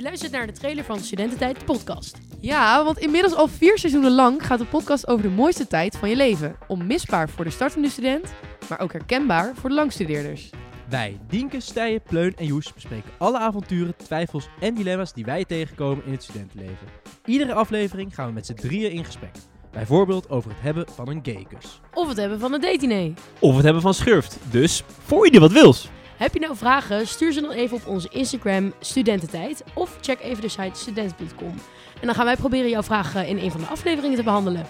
Je luistert naar de trailer van Studententijd de podcast. Ja, want inmiddels al vier seizoenen lang gaat de podcast over de mooiste tijd van je leven. Onmisbaar voor de startende student, maar ook herkenbaar voor de langstudeerders. Wij, Dienke, Stijen, Pleun en Joes, bespreken alle avonturen, twijfels en dilemma's die wij tegenkomen in het studentenleven. Iedere aflevering gaan we met z'n drieën in gesprek. Bijvoorbeeld over het hebben van een gaykus. Of het hebben van een datine. Of het hebben van schurft. Dus, voor ieder wat wils. Heb je nou vragen? Stuur ze dan even op onze Instagram Studententijd. Of check even de site student.com. En dan gaan wij proberen jouw vragen in een van de afleveringen te behandelen.